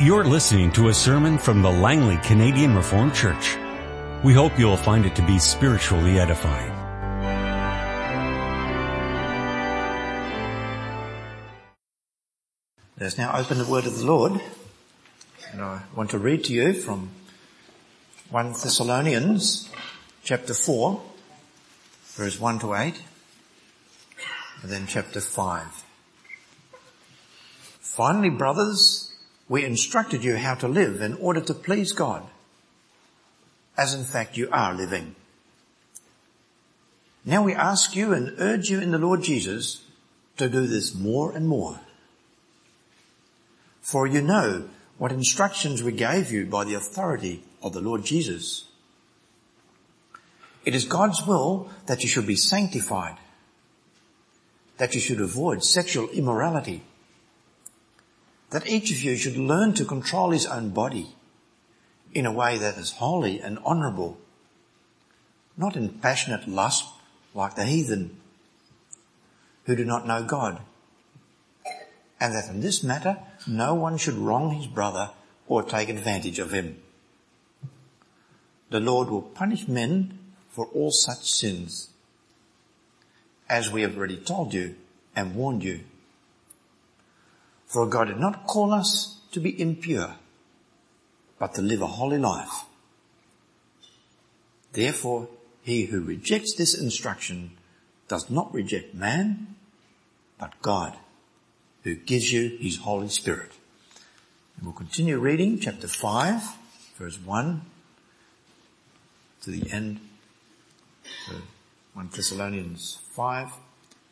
You're listening to a sermon from the Langley Canadian Reformed Church. We hope you'll find it to be spiritually edifying. Let us now open the word of the Lord. And I want to read to you from 1 Thessalonians chapter 4, verse 1 to 8, and then chapter 5. Finally, brothers, we instructed you how to live in order to please God, as in fact you are living. Now we ask you and urge you in the Lord Jesus to do this more and more. For you know what instructions we gave you by the authority of the Lord Jesus. It is God's will that you should be sanctified, that you should avoid sexual immorality, that each of you should learn to control his own body in a way that is holy and honourable, not in passionate lust like the heathen who do not know God, and that in this matter no one should wrong his brother or take advantage of him. The Lord will punish men for all such sins, as we have already told you and warned you. For God did not call us to be impure, but to live a holy life. Therefore, he who rejects this instruction does not reject man, but God, who gives you his Holy Spirit. And we'll continue reading chapter 5, verse 1 to the end, uh, 1 Thessalonians 5,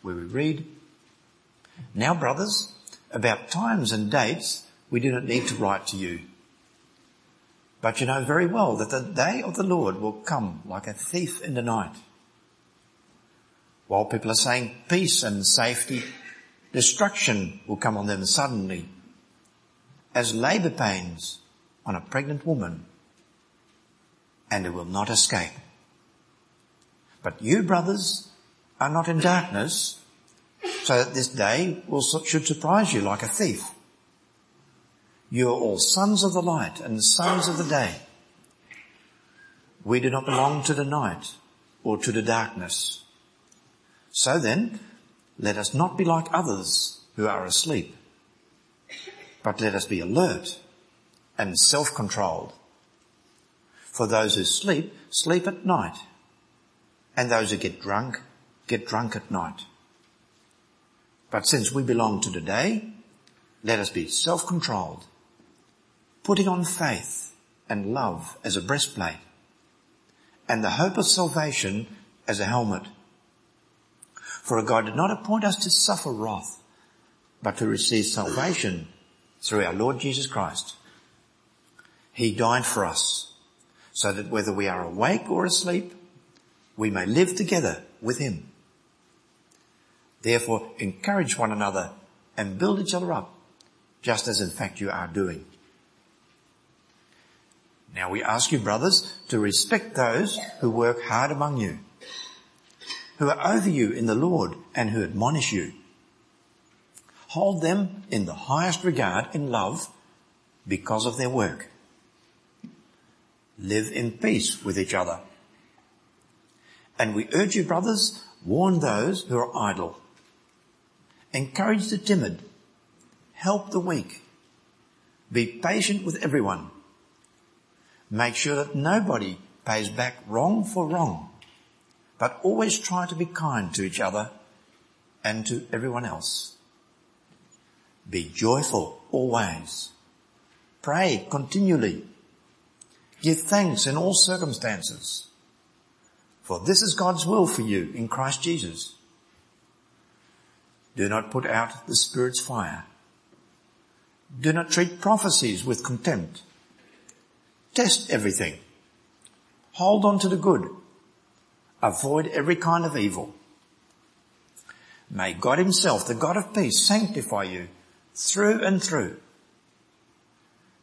where we read, Now brothers, about times and dates, we not need to write to you. But you know very well that the day of the Lord will come like a thief in the night. While people are saying peace and safety, destruction will come on them suddenly as labor pains on a pregnant woman and they will not escape. But you brothers are not in darkness so that this day will, should surprise you like a thief. You are all sons of the light and sons of the day. We do not belong to the night or to the darkness. So then, let us not be like others who are asleep, but let us be alert and self-controlled. For those who sleep, sleep at night, and those who get drunk, get drunk at night. But since we belong to the day, let us be self-controlled, putting on faith and love as a breastplate, and the hope of salvation as a helmet. For God did not appoint us to suffer wrath, but to receive salvation through our Lord Jesus Christ. He died for us, so that whether we are awake or asleep, we may live together with Him. Therefore, encourage one another and build each other up, just as in fact you are doing. Now we ask you, brothers, to respect those who work hard among you, who are over you in the Lord and who admonish you. Hold them in the highest regard in love because of their work. Live in peace with each other. And we urge you, brothers, warn those who are idle Encourage the timid. Help the weak. Be patient with everyone. Make sure that nobody pays back wrong for wrong, but always try to be kind to each other and to everyone else. Be joyful always. Pray continually. Give thanks in all circumstances. For this is God's will for you in Christ Jesus. Do not put out the Spirit's fire. Do not treat prophecies with contempt. Test everything. Hold on to the good. Avoid every kind of evil. May God himself, the God of peace, sanctify you through and through.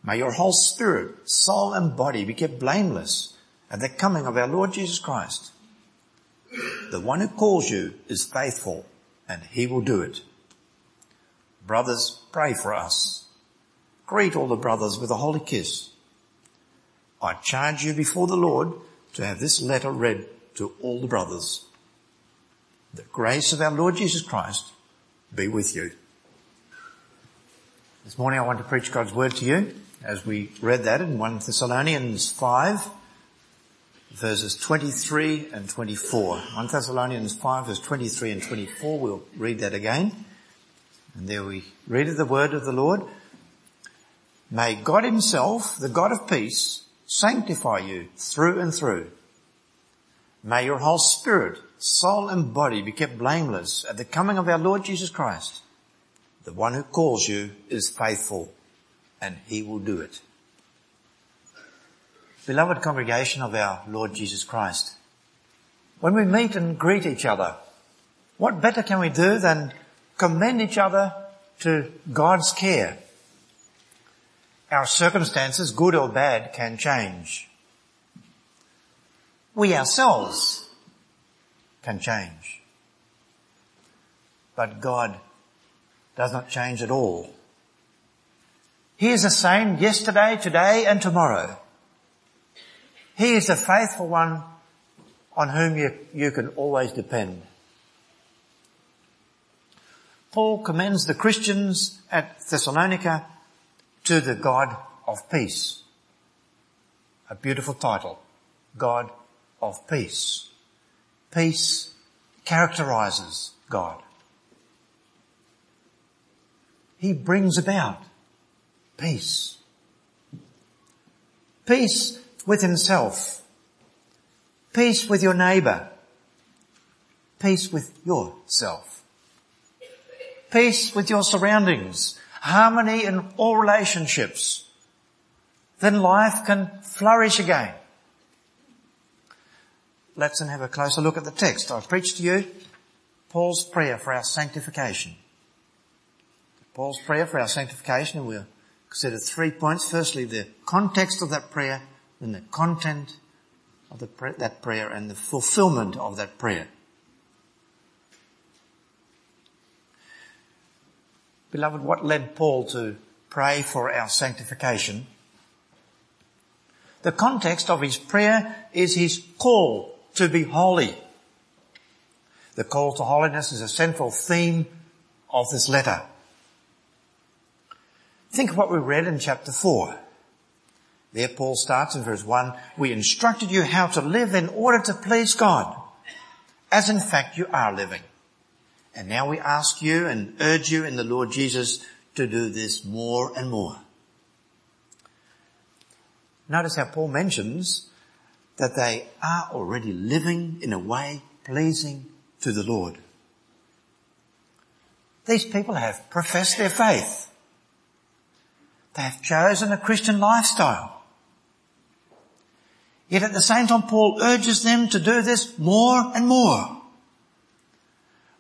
May your whole spirit, soul and body be kept blameless at the coming of our Lord Jesus Christ. The one who calls you is faithful and he will do it. Brothers, pray for us. Greet all the brothers with a holy kiss. I charge you before the Lord to have this letter read to all the brothers. The grace of our Lord Jesus Christ be with you. This morning I want to preach God's word to you as we read that in 1 Thessalonians 5 verses 23 and 24. 1 Thessalonians 5 verse 23 and 24. We'll read that again. And there we read the word of the Lord. May God himself, the God of peace, sanctify you through and through. May your whole spirit, soul and body be kept blameless at the coming of our Lord Jesus Christ. The one who calls you is faithful and he will do it. Beloved congregation of our Lord Jesus Christ, when we meet and greet each other, what better can we do than commend each other to God's care? Our circumstances, good or bad, can change. We ourselves can change. But God does not change at all. He is the same yesterday, today and tomorrow. He is the faithful one on whom you, you can always depend. Paul commends the Christians at Thessalonica to the God of peace. A beautiful title. God of peace. Peace characterizes God. He brings about peace. Peace with himself. Peace with your neighbor. Peace with yourself. Peace with your surroundings. Harmony in all relationships. Then life can flourish again. Let's then have a closer look at the text. I've preached to you Paul's prayer for our sanctification. Paul's prayer for our sanctification and we'll consider three points. Firstly, the context of that prayer in the content of that prayer and the fulfillment of that prayer. Beloved, what led Paul to pray for our sanctification? The context of his prayer is his call to be holy. The call to holiness is a central theme of this letter. Think of what we read in chapter 4. There Paul starts in verse 1, we instructed you how to live in order to please God, as in fact you are living. And now we ask you and urge you in the Lord Jesus to do this more and more. Notice how Paul mentions that they are already living in a way pleasing to the Lord. These people have professed their faith. They have chosen a Christian lifestyle. Yet at the same time, Paul urges them to do this more and more.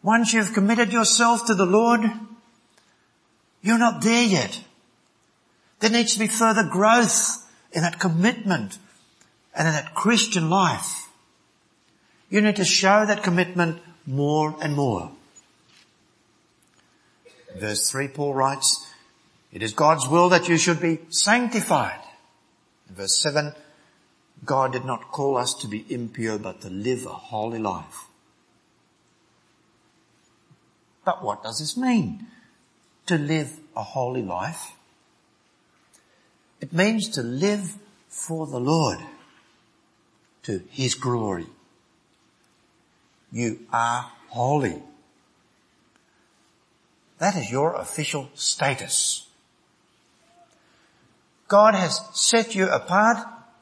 Once you've committed yourself to the Lord, you're not there yet. There needs to be further growth in that commitment and in that Christian life. You need to show that commitment more and more. Verse 3 Paul writes, it is God's will that you should be sanctified. In verse 7, God did not call us to be impure, but to live a holy life. But what does this mean? To live a holy life? It means to live for the Lord, to His glory. You are holy. That is your official status. God has set you apart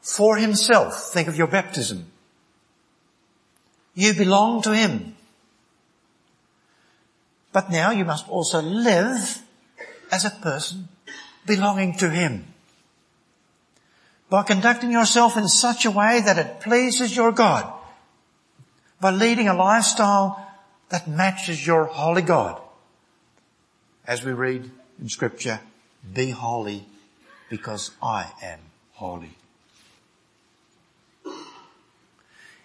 for himself. Think of your baptism. You belong to him. But now you must also live as a person belonging to him. By conducting yourself in such a way that it pleases your God. By leading a lifestyle that matches your holy God. As we read in scripture, be holy because I am holy.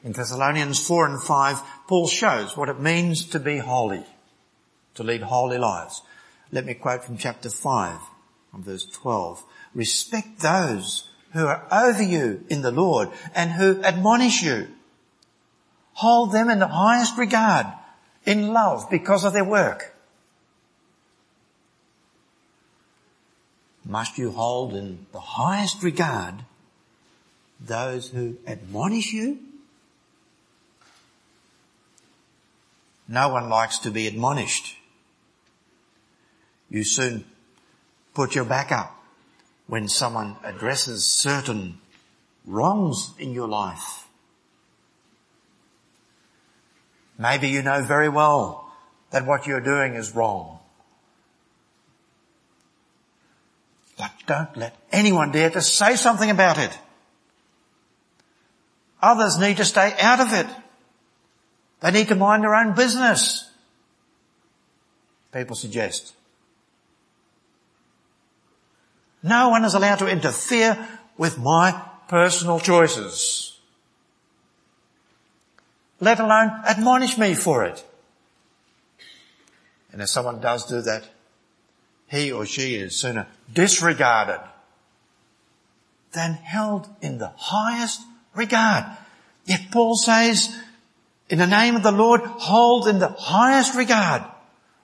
In Thessalonians 4 and 5, Paul shows what it means to be holy, to lead holy lives. Let me quote from chapter 5. from verse 12. Respect those who are over you in the Lord and who admonish you. Hold them in the highest regard in love because of their work. Must you hold in the highest regard those who admonish you? No one likes to be admonished. You soon put your back up when someone addresses certain wrongs in your life. Maybe you know very well that what you're doing is wrong. But don't let anyone dare to say something about it. Others need to stay out of it. They need to mind their own business. People suggest. No one is allowed to interfere with my personal choices. Let alone admonish me for it. And if someone does do that, he or she is sooner disregarded than held in the highest regard. Yet Paul says, in the name of the Lord, hold in the highest regard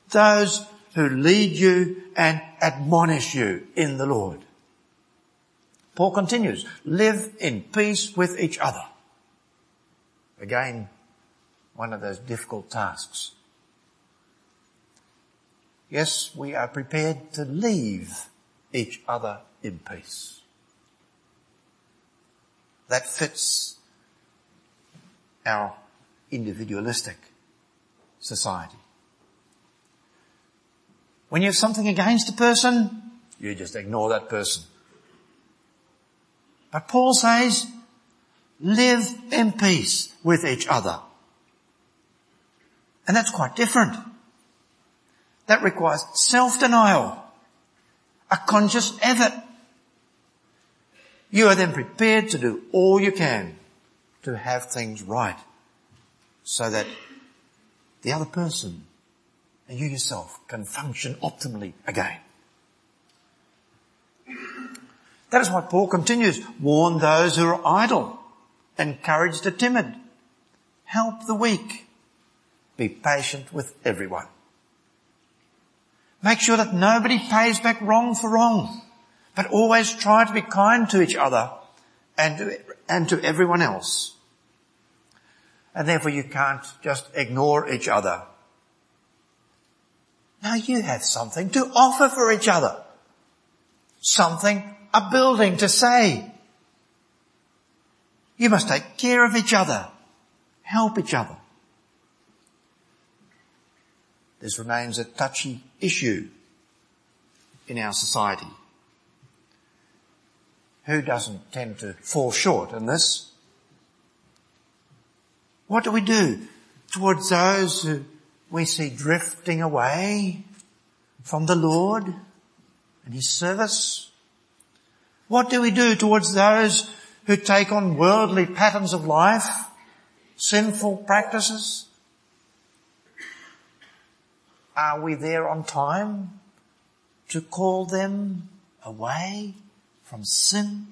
those who lead you and admonish you in the Lord. Paul continues, live in peace with each other. Again, one of those difficult tasks. Yes, we are prepared to leave each other in peace. That fits our individualistic society. When you have something against a person, you just ignore that person. But Paul says, live in peace with each other. And that's quite different. That requires self-denial, a conscious effort. You are then prepared to do all you can to have things right so that the other person and you yourself can function optimally again. That is why Paul continues, warn those who are idle, encourage the timid, help the weak, be patient with everyone. Make sure that nobody pays back wrong for wrong, but always try to be kind to each other and to, and to everyone else. And therefore you can't just ignore each other. Now you have something to offer for each other. Something, a building to say. You must take care of each other. Help each other. This remains a touchy issue in our society. Who doesn't tend to fall short in this? What do we do towards those who we see drifting away from the Lord and His service? What do we do towards those who take on worldly patterns of life, sinful practices? Are we there on time to call them away from sin?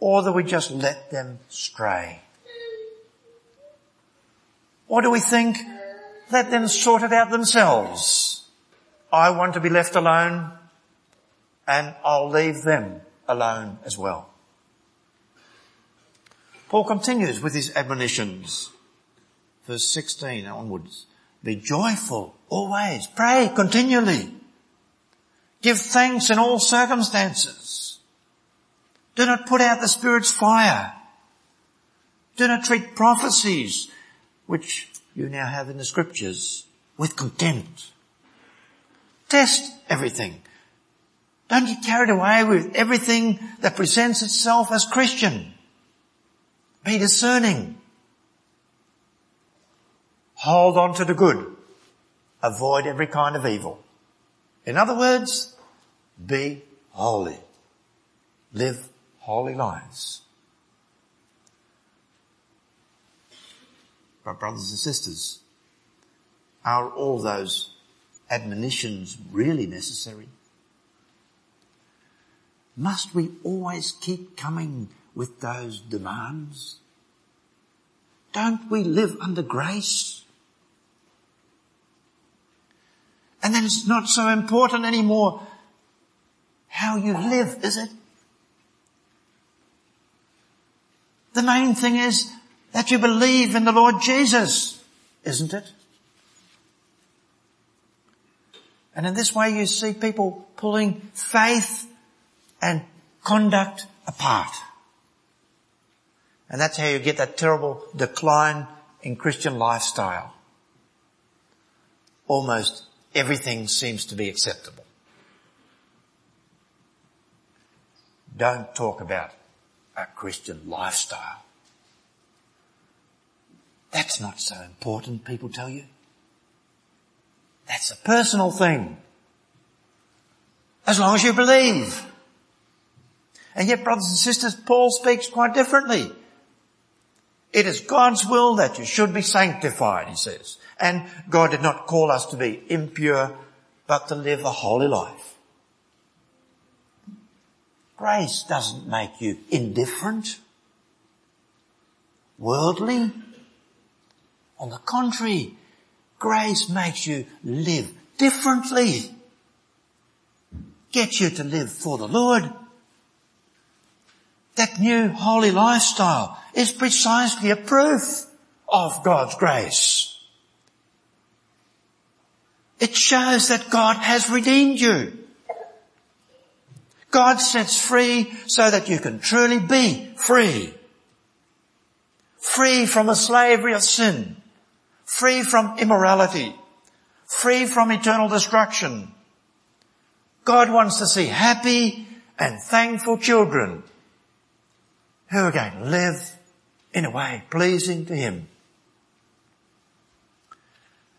Or do we just let them stray? Or do we think, let them sort it out themselves? I want to be left alone and I'll leave them alone as well. Paul continues with his admonitions. Verse 16 onwards. Be joyful always. Pray continually. Give thanks in all circumstances. Do not put out the Spirit's fire. Do not treat prophecies, which you now have in the scriptures, with contempt. Test everything. Don't get carried away with everything that presents itself as Christian. Be discerning. Hold on to the good. Avoid every kind of evil. In other words, be holy. Live holy lives. But brothers and sisters, are all those admonitions really necessary? Must we always keep coming with those demands? Don't we live under grace? And then it's not so important anymore how you live, is it? The main thing is that you believe in the Lord Jesus, isn't it? And in this way you see people pulling faith and conduct apart. And that's how you get that terrible decline in Christian lifestyle. Almost everything seems to be acceptable. Don't talk about a Christian lifestyle. That's not so important, people tell you. That's a personal thing. As long as you believe. And yet, brothers and sisters, Paul speaks quite differently. It is God's will that you should be sanctified, he says. And God did not call us to be impure, but to live a holy life. Grace doesn't make you indifferent, worldly. On the contrary, grace makes you live differently. Gets you to live for the Lord. That new holy lifestyle is precisely a proof of God's grace. It shows that God has redeemed you. God sets free so that you can truly be free. Free from the slavery of sin. Free from immorality. Free from eternal destruction. God wants to see happy and thankful children who again live in a way pleasing to Him.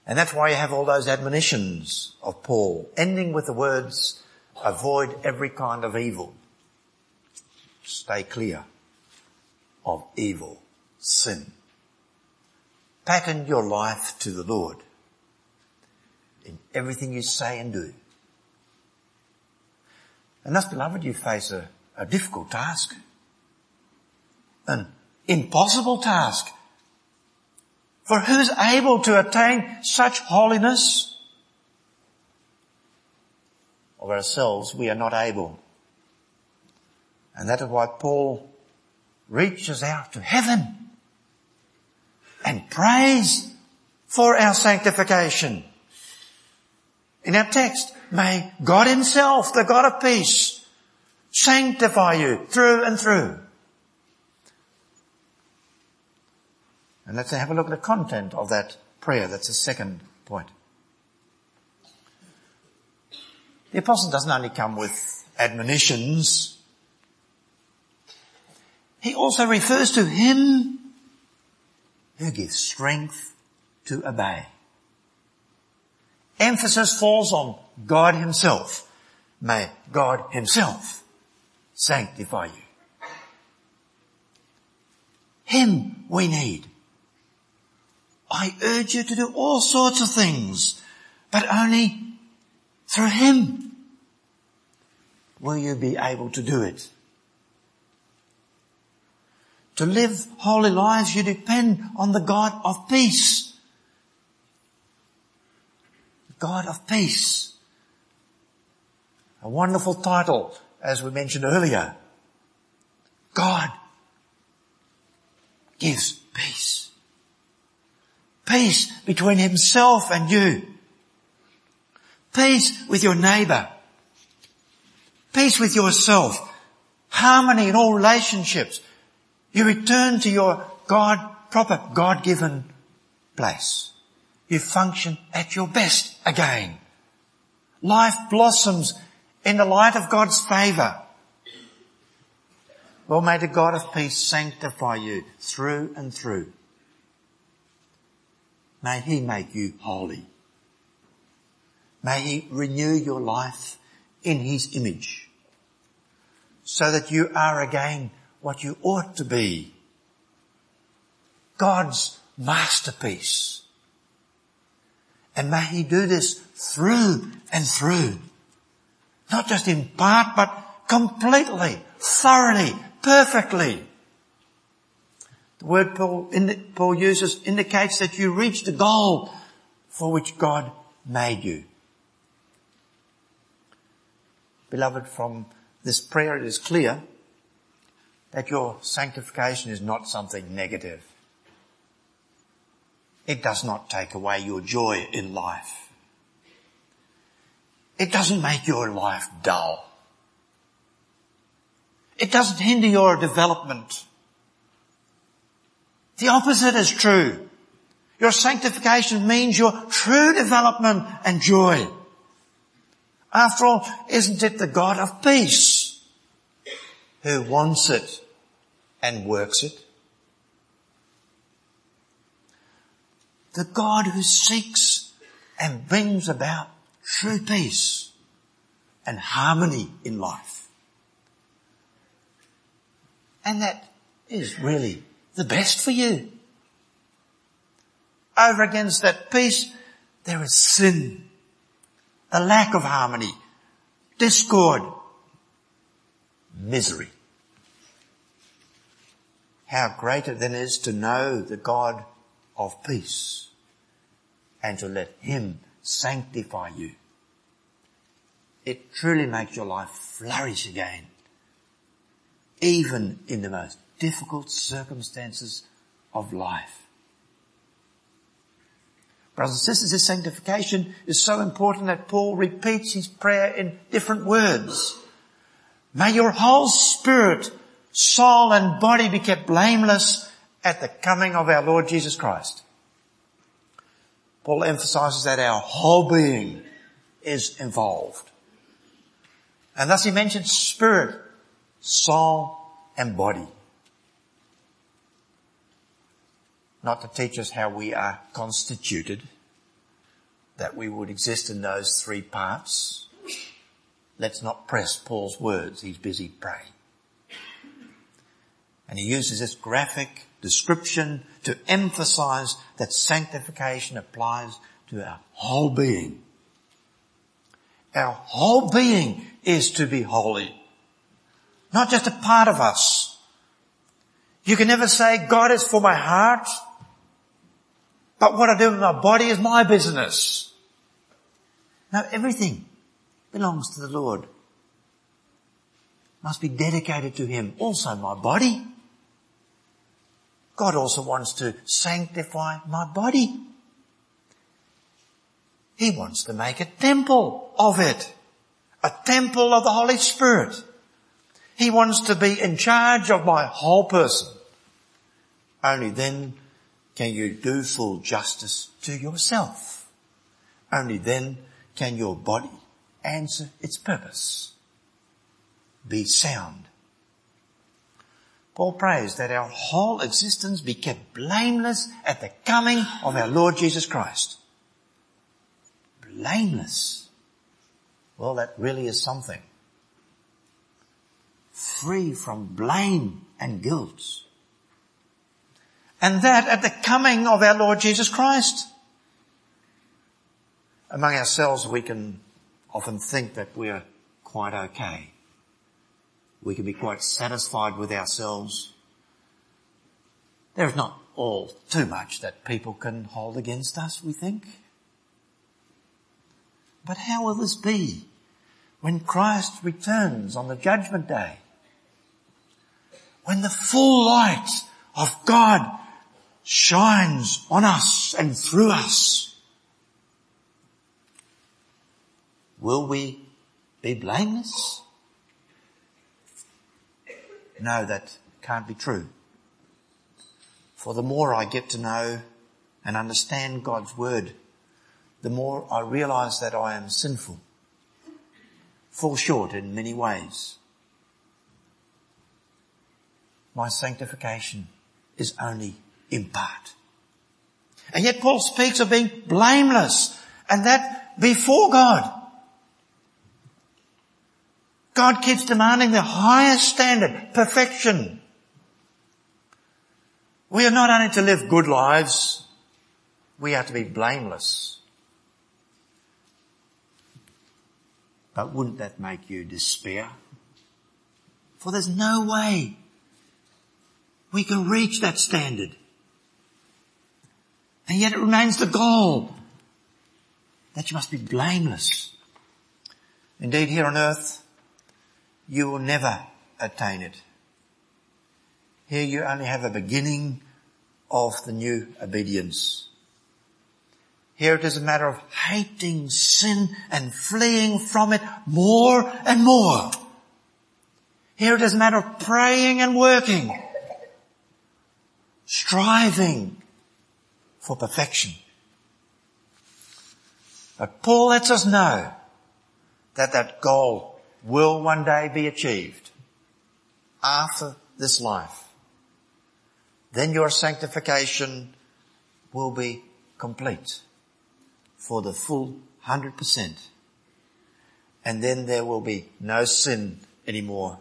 And that's why you have all those admonitions of Paul, ending with the words, avoid every kind of evil. Stay clear of evil, sin. Pattern your life to the Lord in everything you say and do. And thus, beloved, you face a, a difficult task an impossible task. For who's able to attain such holiness? Of ourselves, we are not able. And that is why Paul reaches out to heaven and prays for our sanctification. In our text, may God himself, the God of peace, sanctify you through and through. And let's have a look at the content of that prayer. That's the second point. The apostle doesn't only come with admonitions. He also refers to him who gives strength to obey. Emphasis falls on God himself. May God himself sanctify you. Him we need. I urge you to do all sorts of things, but only through Him will you be able to do it. To live holy lives, you depend on the God of peace. The God of peace. A wonderful title, as we mentioned earlier. God gives peace. Peace between himself and you. Peace with your neighbor. Peace with yourself. Harmony in all relationships. You return to your God, proper God-given place. You function at your best again. Life blossoms in the light of God's favour. Well, may the God of peace sanctify you through and through. May He make you holy. May He renew your life in His image so that you are again what you ought to be. God's masterpiece. And may He do this through and through. Not just in part, but completely, thoroughly, perfectly. The word Paul, Paul uses indicates that you reach the goal for which God made you. Beloved, from this prayer it is clear that your sanctification is not something negative. It does not take away your joy in life. It doesn't make your life dull. It doesn't hinder your development. The opposite is true. Your sanctification means your true development and joy. After all, isn't it the God of peace who wants it and works it? The God who seeks and brings about true peace and harmony in life. And that is really the best for you. Over against that peace, there is sin, the lack of harmony, discord, misery. How great it then is to know the God of peace and to let Him sanctify you. It truly makes your life flourish again, even in the most difficult circumstances of life. Brothers and sisters, this sanctification is so important that Paul repeats his prayer in different words. May your whole spirit, soul and body be kept blameless at the coming of our Lord Jesus Christ. Paul emphasizes that our whole being is involved. And thus he mentions spirit, soul and body. not to teach us how we are constituted, that we would exist in those three parts. Let's not press Paul's words. He's busy praying. And he uses this graphic description to emphasize that sanctification applies to our whole being. Our whole being is to be holy. Not just a part of us. You can never say, God is for my heart but what I do with my body is my business. Now everything belongs to the Lord. Must be dedicated to Him. Also my body. God also wants to sanctify my body. He wants to make a temple of it. A temple of the Holy Spirit. He wants to be in charge of my whole person. Only then can you do full justice to yourself. Only then can your body answer its purpose. Be sound. Paul prays that our whole existence be kept blameless at the coming of our Lord Jesus Christ. Blameless. Well, that really is something. Free from blame and guilt and that at the coming of our Lord Jesus Christ. Among ourselves, we can often think that we're quite okay. We can be quite satisfied with ourselves. There is not all too much that people can hold against us, we think. But how will this be when Christ returns on the judgment day? When the full light of God shines on us and through us. Will we be blameless? No, that can't be true. For the more I get to know and understand God's word, the more I realize that I am sinful, fall short in many ways. My sanctification is only in part. And yet Paul speaks of being blameless and that before God. God keeps demanding the highest standard, perfection. We are not only to live good lives, we are to be blameless. But wouldn't that make you despair For there's no way we can reach that standard. And yet it remains the goal that you must be blameless. Indeed, here on earth, you will never attain it. Here you only have a beginning of the new obedience. Here it is a matter of hating sin and fleeing from it more and more. Here it is a matter of praying and working, striving for perfection. But Paul lets us know that that goal will one day be achieved after this life. Then your sanctification will be complete for the full 100%. And then there will be no sin anymore,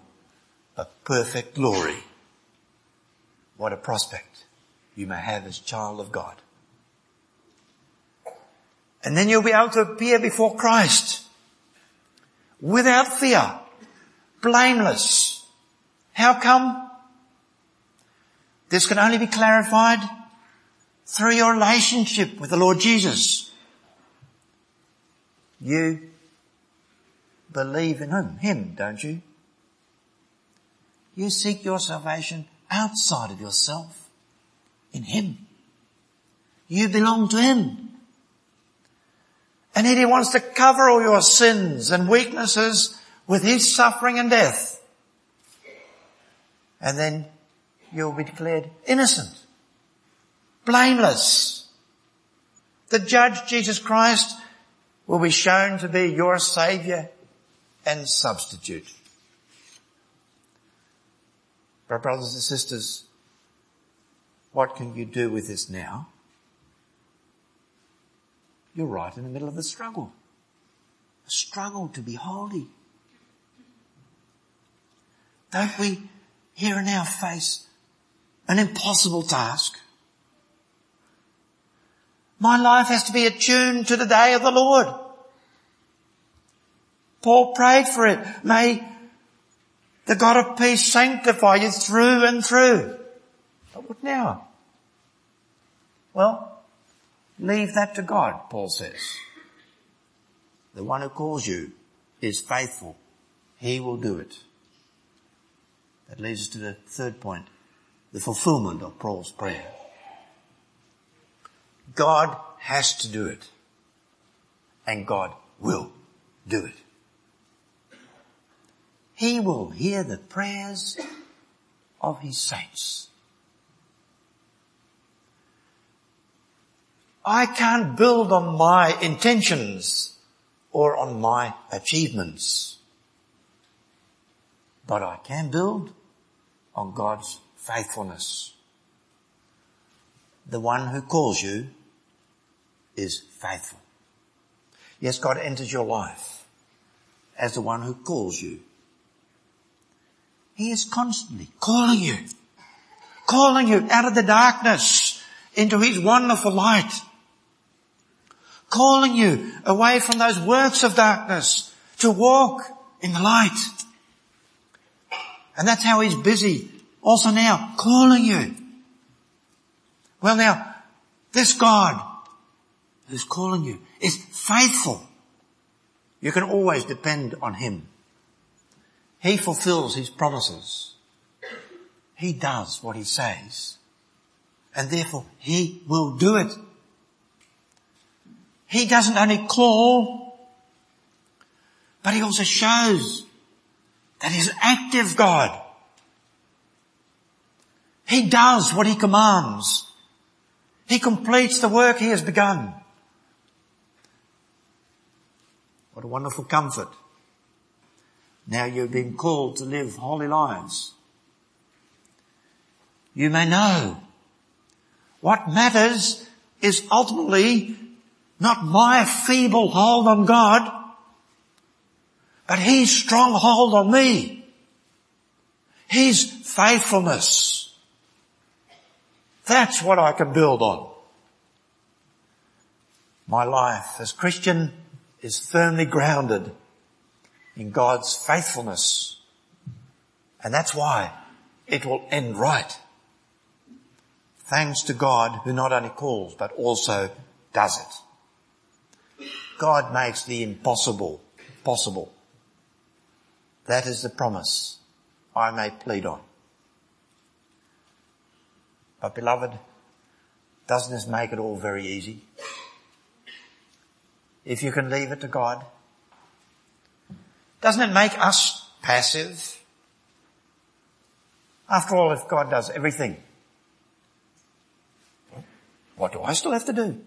but perfect glory. What a prospect you may have as child of God. And then you'll be able to appear before Christ without fear, blameless. How come? This can only be clarified through your relationship with the Lord Jesus. You believe in Him, Him, don't you? You seek your salvation outside of yourself, in Him. You belong to Him. And yet He wants to cover all your sins and weaknesses with His suffering and death. And then you'll be declared innocent, blameless. The judge, Jesus Christ, will be shown to be your saviour and substitute. But brothers and sisters, what can you do with this now? You're right in the middle of the struggle. A struggle to be holy. Don't we here and now face an impossible task? My life has to be attuned to the day of the Lord. Paul prayed for it. May the God of peace sanctify you through and through. But what now? Well, leave that to God, Paul says. The one who calls you is faithful. He will do it. That leads us to the third point, the fulfillment of Paul's prayer. God has to do it. And God will do it. He will hear the prayers of his saints. I can't build on my intentions or on my achievements. But I can build on God's faithfulness. The one who calls you is faithful. Yes, God enters your life as the one who calls you. He is constantly calling you, calling you out of the darkness into His wonderful light, calling you away from those works of darkness to walk in the light. And that's how He's busy also now calling you. Well now, this God who's calling you is faithful. You can always depend on Him. He fulfills His promises. He does what He says. And therefore He will do it. He doesn't only call, but He also shows that He's an active God. He does what He commands. He completes the work He has begun. What a wonderful comfort. Now you've been called to live holy lives. You may know what matters is ultimately not my feeble hold on God, but His strong hold on me. His faithfulness. That's what I can build on. My life as Christian is firmly grounded in God's faithfulness And that's why it will end right. Thanks to God who not only calls, but also does it. God makes the impossible possible. That is the promise I may plead on. But beloved, doesn't this make it all very easy? If you can leave it to God. Doesn't it make us passive? After all, if God does everything, what do I still have to do?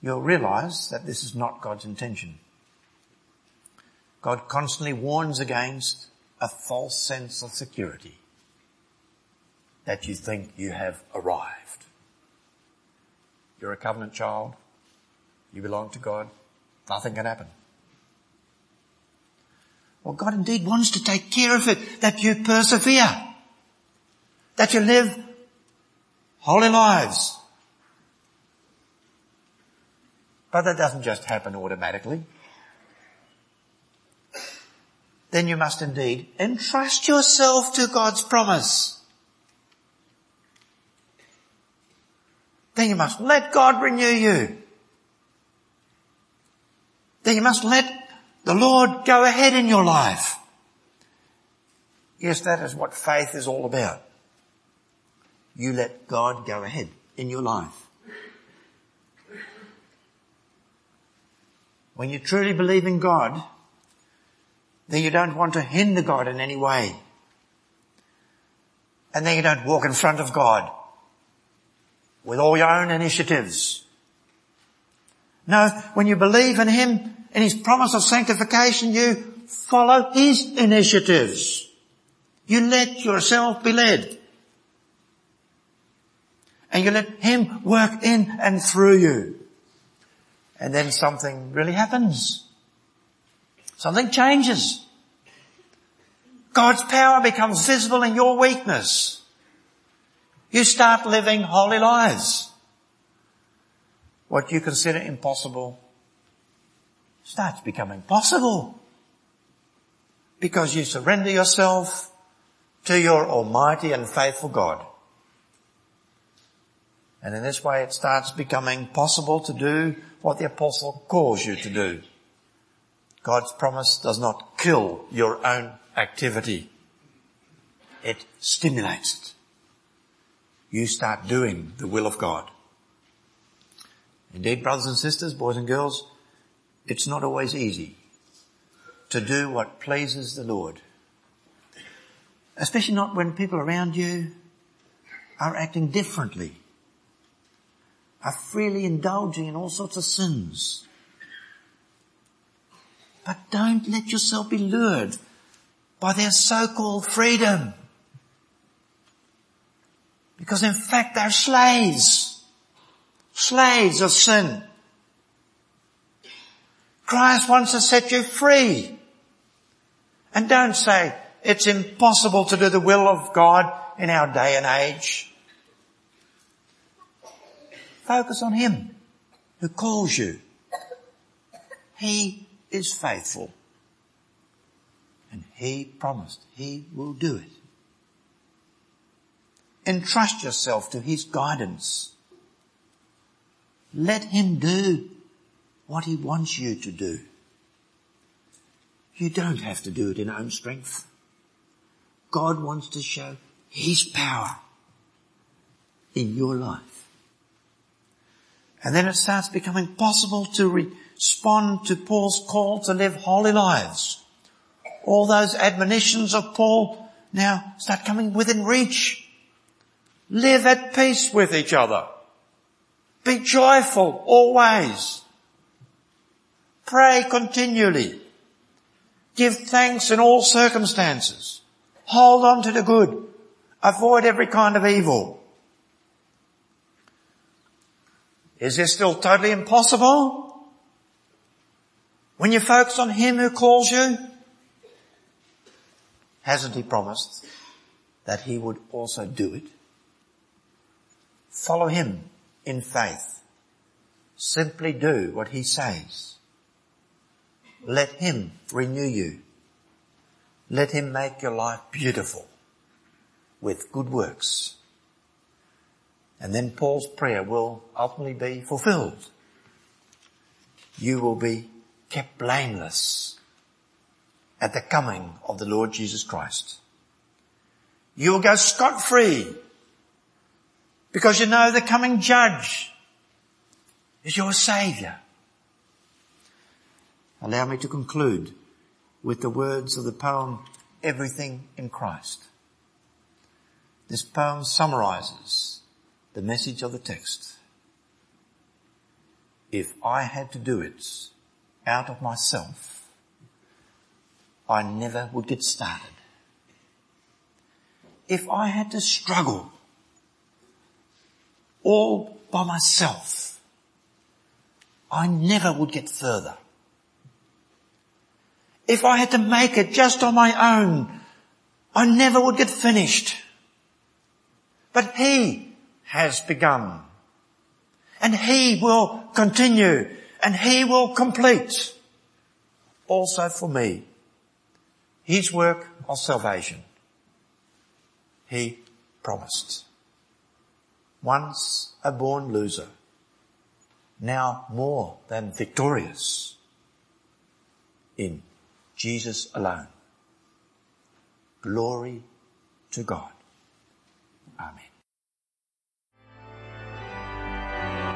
You'll realize that this is not God's intention. God constantly warns against a false sense of security that you think you have arrived. You're a covenant child. You belong to God. Nothing can happen. Well, God indeed wants to take care of it, that you persevere, that you live holy lives. But that doesn't just happen automatically. Then you must indeed entrust yourself to God's promise. Then you must let God renew you. Then you must let the Lord go ahead in your life. Yes, that is what faith is all about. You let God go ahead in your life. When you truly believe in God, then you don't want to hinder God in any way. And then you don't walk in front of God with all your own initiatives. No, when you believe in Him and His promise of sanctification, you follow His initiatives. You let yourself be led. And you let Him work in and through you. And then something really happens. Something changes. God's power becomes visible in your weakness. You start living holy lives. What you consider impossible starts becoming possible. Because you surrender yourself to your almighty and faithful God. And in this way it starts becoming possible to do what the apostle calls you to do. God's promise does not kill your own activity. It stimulates it you start doing the will of God. Indeed, brothers and sisters, boys and girls, it's not always easy to do what pleases the Lord. Especially not when people around you are acting differently, are freely indulging in all sorts of sins. But don't let yourself be lured by their so-called freedom. Because in fact they're slaves. Slaves of sin. Christ wants to set you free. And don't say, it's impossible to do the will of God in our day and age. Focus on Him who calls you. He is faithful. And He promised He will do it. Entrust yourself to His guidance. Let Him do what He wants you to do. You don't have to do it in own strength. God wants to show His power in your life. And then it starts becoming possible to respond to Paul's call to live holy lives. All those admonitions of Paul now start coming within reach. Live at peace with each other. Be joyful always. Pray continually. Give thanks in all circumstances. Hold on to the good. Avoid every kind of evil. Is this still totally impossible? When you focus on Him who calls you, hasn't He promised that He would also do it? Follow him in faith. Simply do what he says. let Him renew you. Let Him make your life beautiful with good works. And then Paul's prayer will ultimately be fulfilled. You will be kept blameless at the coming of the Lord Jesus Christ. You will go scot free because you know the coming judge is your savior. Allow me to conclude with the words of the poem Everything in Christ. This poem summarizes the message of the text. If I had to do it out of myself, I never would get started. If I had to struggle all by myself, I never would get further. If I had to make it just on my own, I never would get finished. But He has begun. And He will continue. And He will complete. Also for me. His work of salvation. He promised. Once a born loser. Now more than victorious. In Jesus alone. Glory to God. Amen.